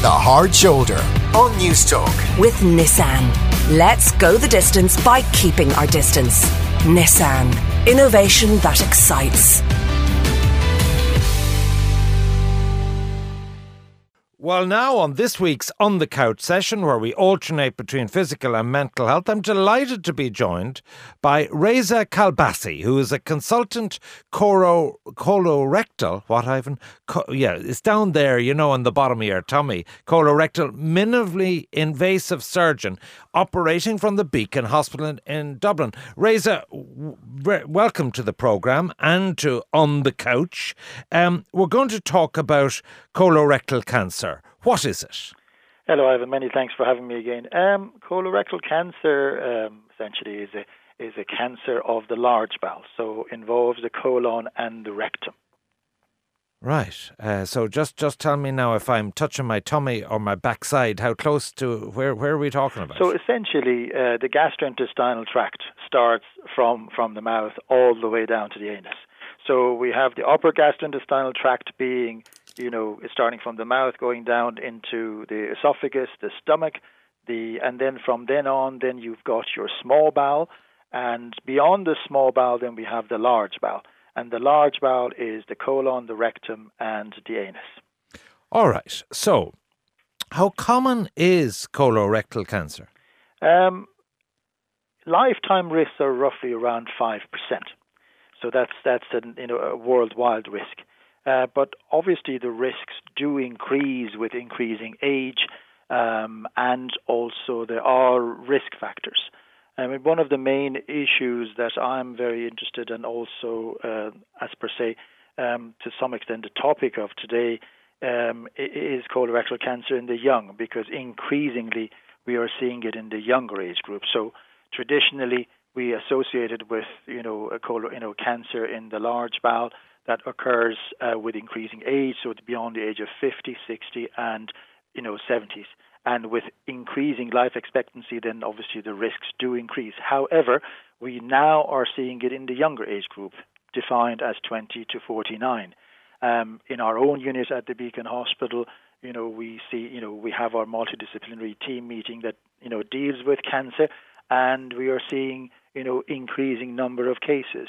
The Hard Shoulder on Newstalk. With Nissan. Let's go the distance by keeping our distance. Nissan. Innovation that excites. Well, now on this week's On the Couch session, where we alternate between physical and mental health, I'm delighted to be joined by Reza Kalbassi, who is a consultant coro, colorectal, what Ivan? Co, yeah, it's down there, you know, on the bottom of your tummy, colorectal, minimally invasive surgeon operating from the Beacon Hospital in, in Dublin. Reza, w- welcome to the programme and to On the Couch. Um, we're going to talk about colorectal cancer. What is it? Hello, Ivan. Many thanks for having me again. Um, colorectal cancer um, essentially is a is a cancer of the large bowel, so involves the colon and the rectum. Right. Uh, so just just tell me now if I'm touching my tummy or my backside, how close to where where are we talking about? So essentially, uh, the gastrointestinal tract starts from from the mouth all the way down to the anus. So we have the upper gastrointestinal tract being, you know, starting from the mouth going down into the esophagus, the stomach, the and then from then on, then you've got your small bowel, and beyond the small bowel, then we have the large bowel and the large bowel is the colon, the rectum, and the anus. All right. So, how common is colorectal cancer? Um, lifetime risks are roughly around five percent. So that's that's a you know a worldwide risk. Uh, but obviously the risks do increase with increasing age, um, and also there are risk factors. I mean, one of the main issues that I'm very interested in, also uh, as per se, um, to some extent, the topic of today um, is colorectal cancer in the young, because increasingly we are seeing it in the younger age group. So traditionally, we associated with you know a colon, you know cancer in the large bowel that occurs uh, with increasing age, so it's beyond the age of 50, 60, and you know 70s. And with increasing life expectancy, then obviously the risks do increase. However, we now are seeing it in the younger age group, defined as 20 to 49. Um, in our own unit at the Beacon Hospital, you know, we see, you know, we have our multidisciplinary team meeting that, you know, deals with cancer, and we are seeing, you know, increasing number of cases.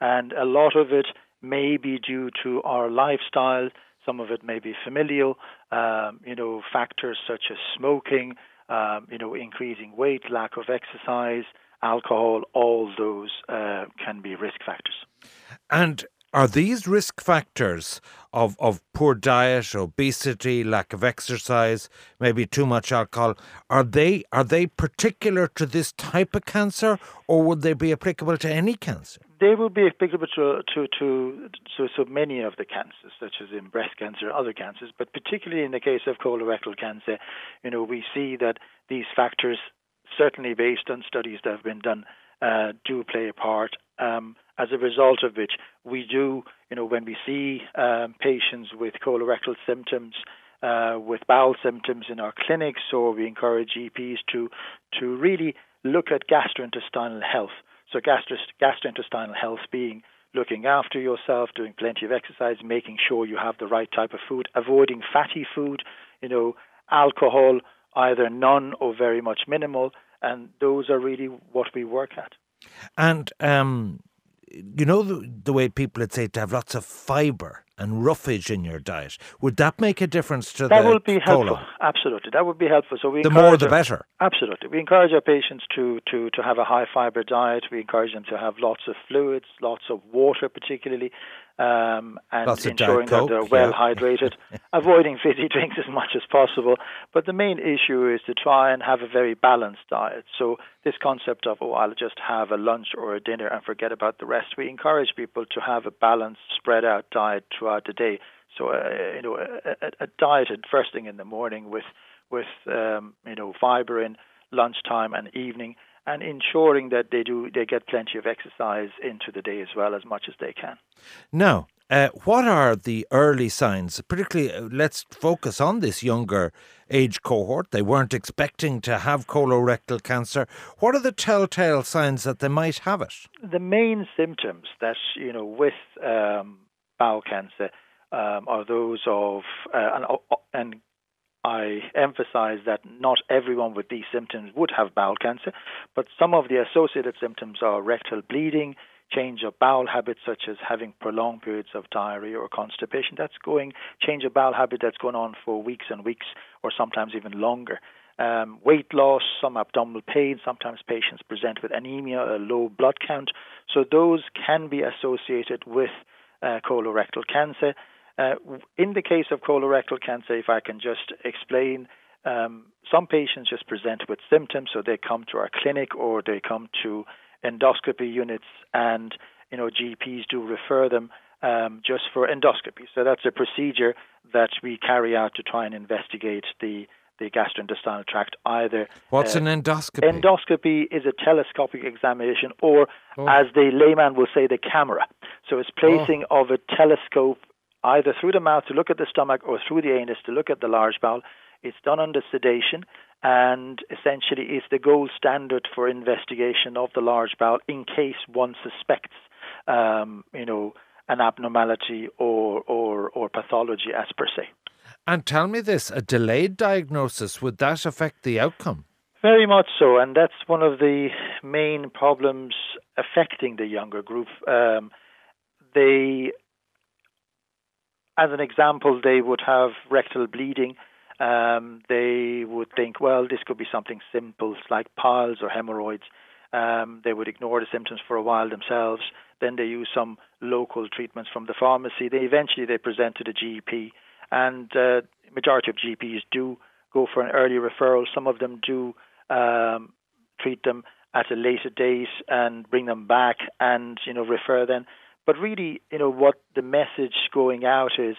And a lot of it may be due to our lifestyle, some of it may be familial, um, you know, factors such as smoking, um, you know, increasing weight, lack of exercise, alcohol, all those uh, can be risk factors. And are these risk factors of, of poor diet, obesity, lack of exercise, maybe too much alcohol, are they are they particular to this type of cancer or would they be applicable to any cancer? They will be applicable to to, to, to so many of the cancers, such as in breast cancer other cancers, but particularly in the case of colorectal cancer, you know, we see that these factors, certainly based on studies that have been done, uh, do play a part. Um, as a result of which, we do, you know, when we see um, patients with colorectal symptoms, uh, with bowel symptoms in our clinics, or we encourage GPs to to really look at gastrointestinal health. So gastro- gastrointestinal health being looking after yourself, doing plenty of exercise, making sure you have the right type of food, avoiding fatty food, you know, alcohol, either none or very much minimal, and those are really what we work at. And um, you know the, the way people would say to have lots of fibre and roughage in your diet. Would that make a difference to that the would be helpful. colon? Absolutely, that would be helpful. So we The more the our- better. Absolutely, we encourage our patients to to to have a high fiber diet. We encourage them to have lots of fluids, lots of water, particularly, um, and Lots ensuring that they're well yeah. hydrated, avoiding fizzy drinks as much as possible. But the main issue is to try and have a very balanced diet. So this concept of oh, I'll just have a lunch or a dinner and forget about the rest. We encourage people to have a balanced, spread out diet throughout the day. So uh, you know, a, a, a diet at first thing in the morning with with um, you know fiber in lunchtime and evening, and ensuring that they do they get plenty of exercise into the day as well as much as they can. Now, uh, what are the early signs? Particularly, uh, let's focus on this younger age cohort. They weren't expecting to have colorectal cancer. What are the telltale signs that they might have it? The main symptoms that you know with um, bowel cancer um, are those of uh, and, and I emphasize that not everyone with these symptoms would have bowel cancer, but some of the associated symptoms are rectal bleeding, change of bowel habits such as having prolonged periods of diarrhea or constipation. That's going change of bowel habit that's going on for weeks and weeks or sometimes even longer. Um, weight loss, some abdominal pain. Sometimes patients present with anemia, a low blood count. So those can be associated with uh, colorectal cancer. Uh, in the case of colorectal cancer, if I can just explain, um, some patients just present with symptoms, so they come to our clinic or they come to endoscopy units, and you know GPs do refer them um, just for endoscopy. So that's a procedure that we carry out to try and investigate the the gastrointestinal tract. Either what's uh, an endoscopy? Endoscopy is a telescopic examination, or oh. as the layman will say, the camera. So it's placing oh. of a telescope either through the mouth to look at the stomach or through the anus to look at the large bowel. It's done under sedation and essentially is the gold standard for investigation of the large bowel in case one suspects, um, you know, an abnormality or, or, or pathology as per se. And tell me this a delayed diagnosis, would that affect the outcome? Very much so, and that's one of the main problems affecting the younger group. Um, they, as an example, they would have rectal bleeding um, they would think, well, this could be something simple like piles or hemorrhoids. Um, they would ignore the symptoms for a while themselves. Then they use some local treatments from the pharmacy. They eventually they present to the GP, and uh, majority of GPs do go for an early referral. Some of them do um, treat them at a later date and bring them back and you know refer them. But really, you know what the message going out is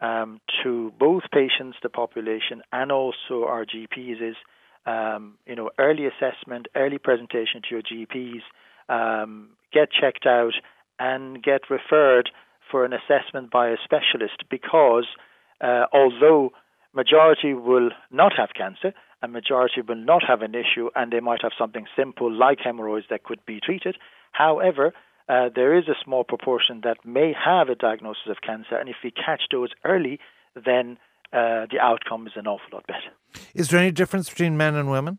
um, to both patients, the population, and also our GPs is, um, you know, early assessment, early presentation to your GPs, um, get checked out, and get referred for an assessment by a specialist because uh, although majority will not have cancer and majority will not have an issue and they might have something simple like hemorrhoids that could be treated, however, uh, there is a small proportion that may have a diagnosis of cancer, and if we catch those early, then uh, the outcome is an awful lot better. Is there any difference between men and women?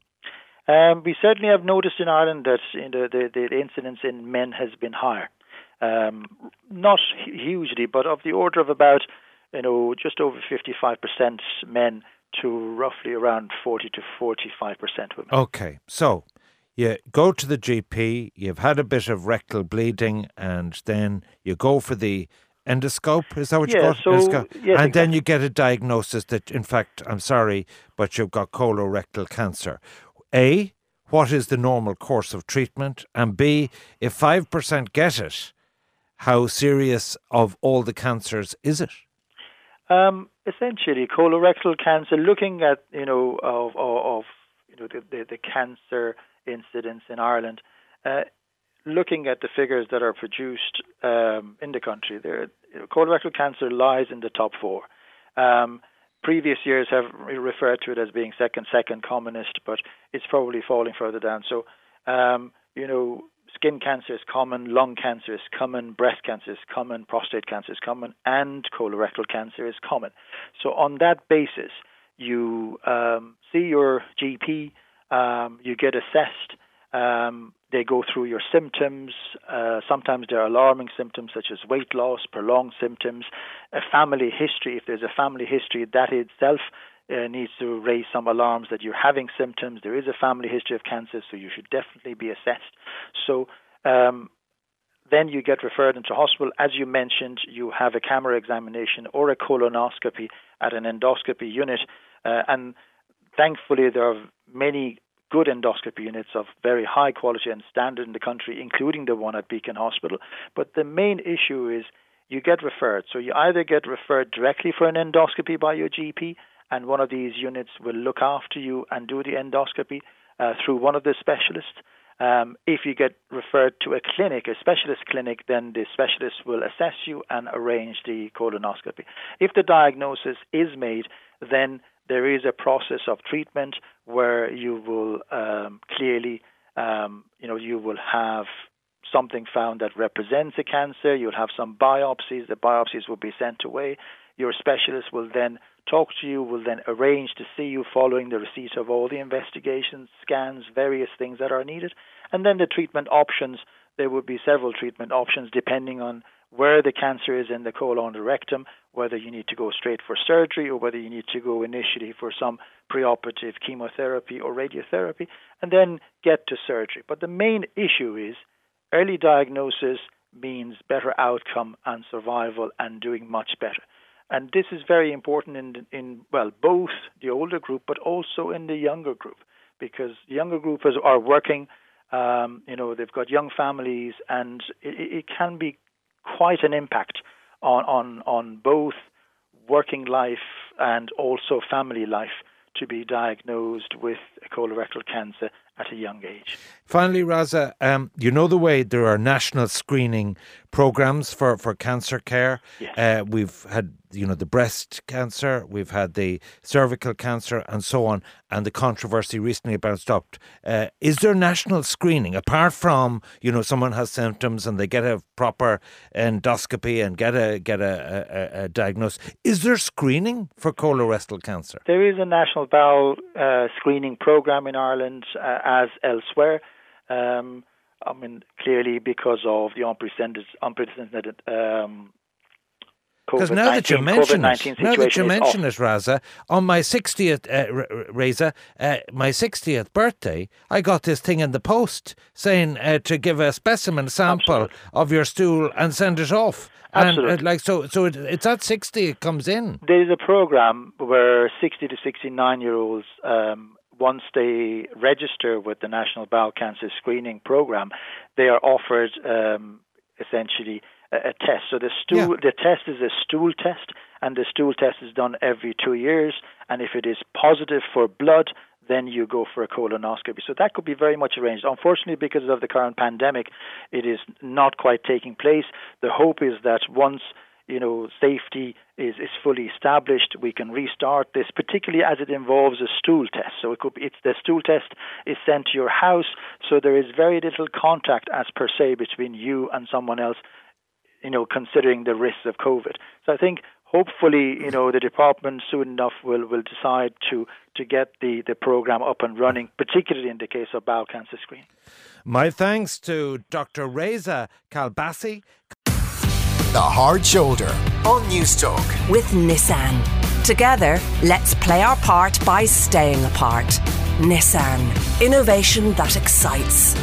Um, we certainly have noticed in Ireland that you know, the, the, the incidence in men has been higher. Um, not hugely, but of the order of about, you know, just over 55% men to roughly around 40 to 45% women. Okay, so you go to the GP, you've had a bit of rectal bleeding, and then you go for the endoscope. Is that what yeah, you call so, yes, and exactly. then you get a diagnosis that, in fact, I'm sorry, but you've got colorectal cancer. A, what is the normal course of treatment? And B, if 5% get it, how serious of all the cancers is it? Um, essentially, colorectal cancer, looking at, you know, of, of, of you know, the, the, the cancer incidents in Ireland. Uh, looking at the figures that are produced um, in the country, there, colorectal cancer lies in the top four. Um, previous years have referred to it as being second, second commonest, but it's probably falling further down. So, um, you know, skin cancer is common, lung cancer is common, breast cancer is common, prostate cancer is common, and colorectal cancer is common. So, on that basis, you um, see your GP um, you get assessed. Um, they go through your symptoms. Uh, sometimes there are alarming symptoms such as weight loss, prolonged symptoms, a family history. If there's a family history, that itself uh, needs to raise some alarms that you're having symptoms. There is a family history of cancer, so you should definitely be assessed. So um, then you get referred into hospital. As you mentioned, you have a camera examination or a colonoscopy at an endoscopy unit, uh, and thankfully there are many good endoscopy units of very high quality and standard in the country, including the one at Beacon Hospital. But the main issue is you get referred. So you either get referred directly for an endoscopy by your GP, and one of these units will look after you and do the endoscopy uh, through one of the specialists. Um, if you get referred to a clinic, a specialist clinic, then the specialist will assess you and arrange the colonoscopy. If the diagnosis is made, then there is a process of treatment where you will um, clearly, um, you know, you will have something found that represents a cancer. You'll have some biopsies. The biopsies will be sent away. Your specialist will then talk to you, will then arrange to see you following the receipt of all the investigations, scans, various things that are needed. And then the treatment options, there would be several treatment options depending on where the cancer is in the colon or rectum, whether you need to go straight for surgery or whether you need to go initially for some preoperative chemotherapy or radiotherapy, and then get to surgery. But the main issue is early diagnosis means better outcome and survival and doing much better. And this is very important in, in well, both the older group but also in the younger group because younger group is, are working, um, you know, they've got young families and it, it can be quite an impact on, on, on both working life and also family life to be diagnosed with colorectal cancer at a young age. Finally, Raza, um, you know the way there are national screening programs for, for cancer care. Yes. Uh, we've had you know the breast cancer, we've had the cervical cancer, and so on. And the controversy recently about stopped. Uh, is there national screening apart from you know someone has symptoms and they get a proper endoscopy and get a get a, a, a diagnosis? Is there screening for colorectal cancer? There is a national bowel uh, screening program in Ireland, uh, as elsewhere. Um, I mean, clearly because of the unprecedented, unprecedented um, because now that you mention it, now that you mention it, Raza, on my 60th, uh, Reza, uh, my 60th birthday, I got this thing in the post saying uh, to give a specimen sample Absolutely. of your stool and send it off. Absolutely. And uh, like so, so it, it's at 60 it comes in. There is a program where 60 to 69 year olds um, once they register with the National Bowel Cancer Screening Program, they are offered um, essentially a, a, test. So the stool, Yeah. the test is a stool test, and the stool test is done every two years. And if it is positive for blood, then you go for a colonoscopy. So that could be very much arranged. Unfortunately, because of the current pandemic, it is not quite taking place. The hope is that once you know safety is, is fully established, we can restart this, particularly as it involves a stool test. So it could be, it's the stool test is sent to your house, so there is very little contact as per se between you and someone else. You know, considering the risks of COVID. So I think hopefully, you know, the department soon enough will, will decide to, to get the, the program up and running, particularly in the case of bowel cancer screening. My thanks to Dr. Reza Kalbassi, The Hard Shoulder on Newstalk. with Nissan. Together, let's play our part by staying apart. Nissan. Innovation that excites.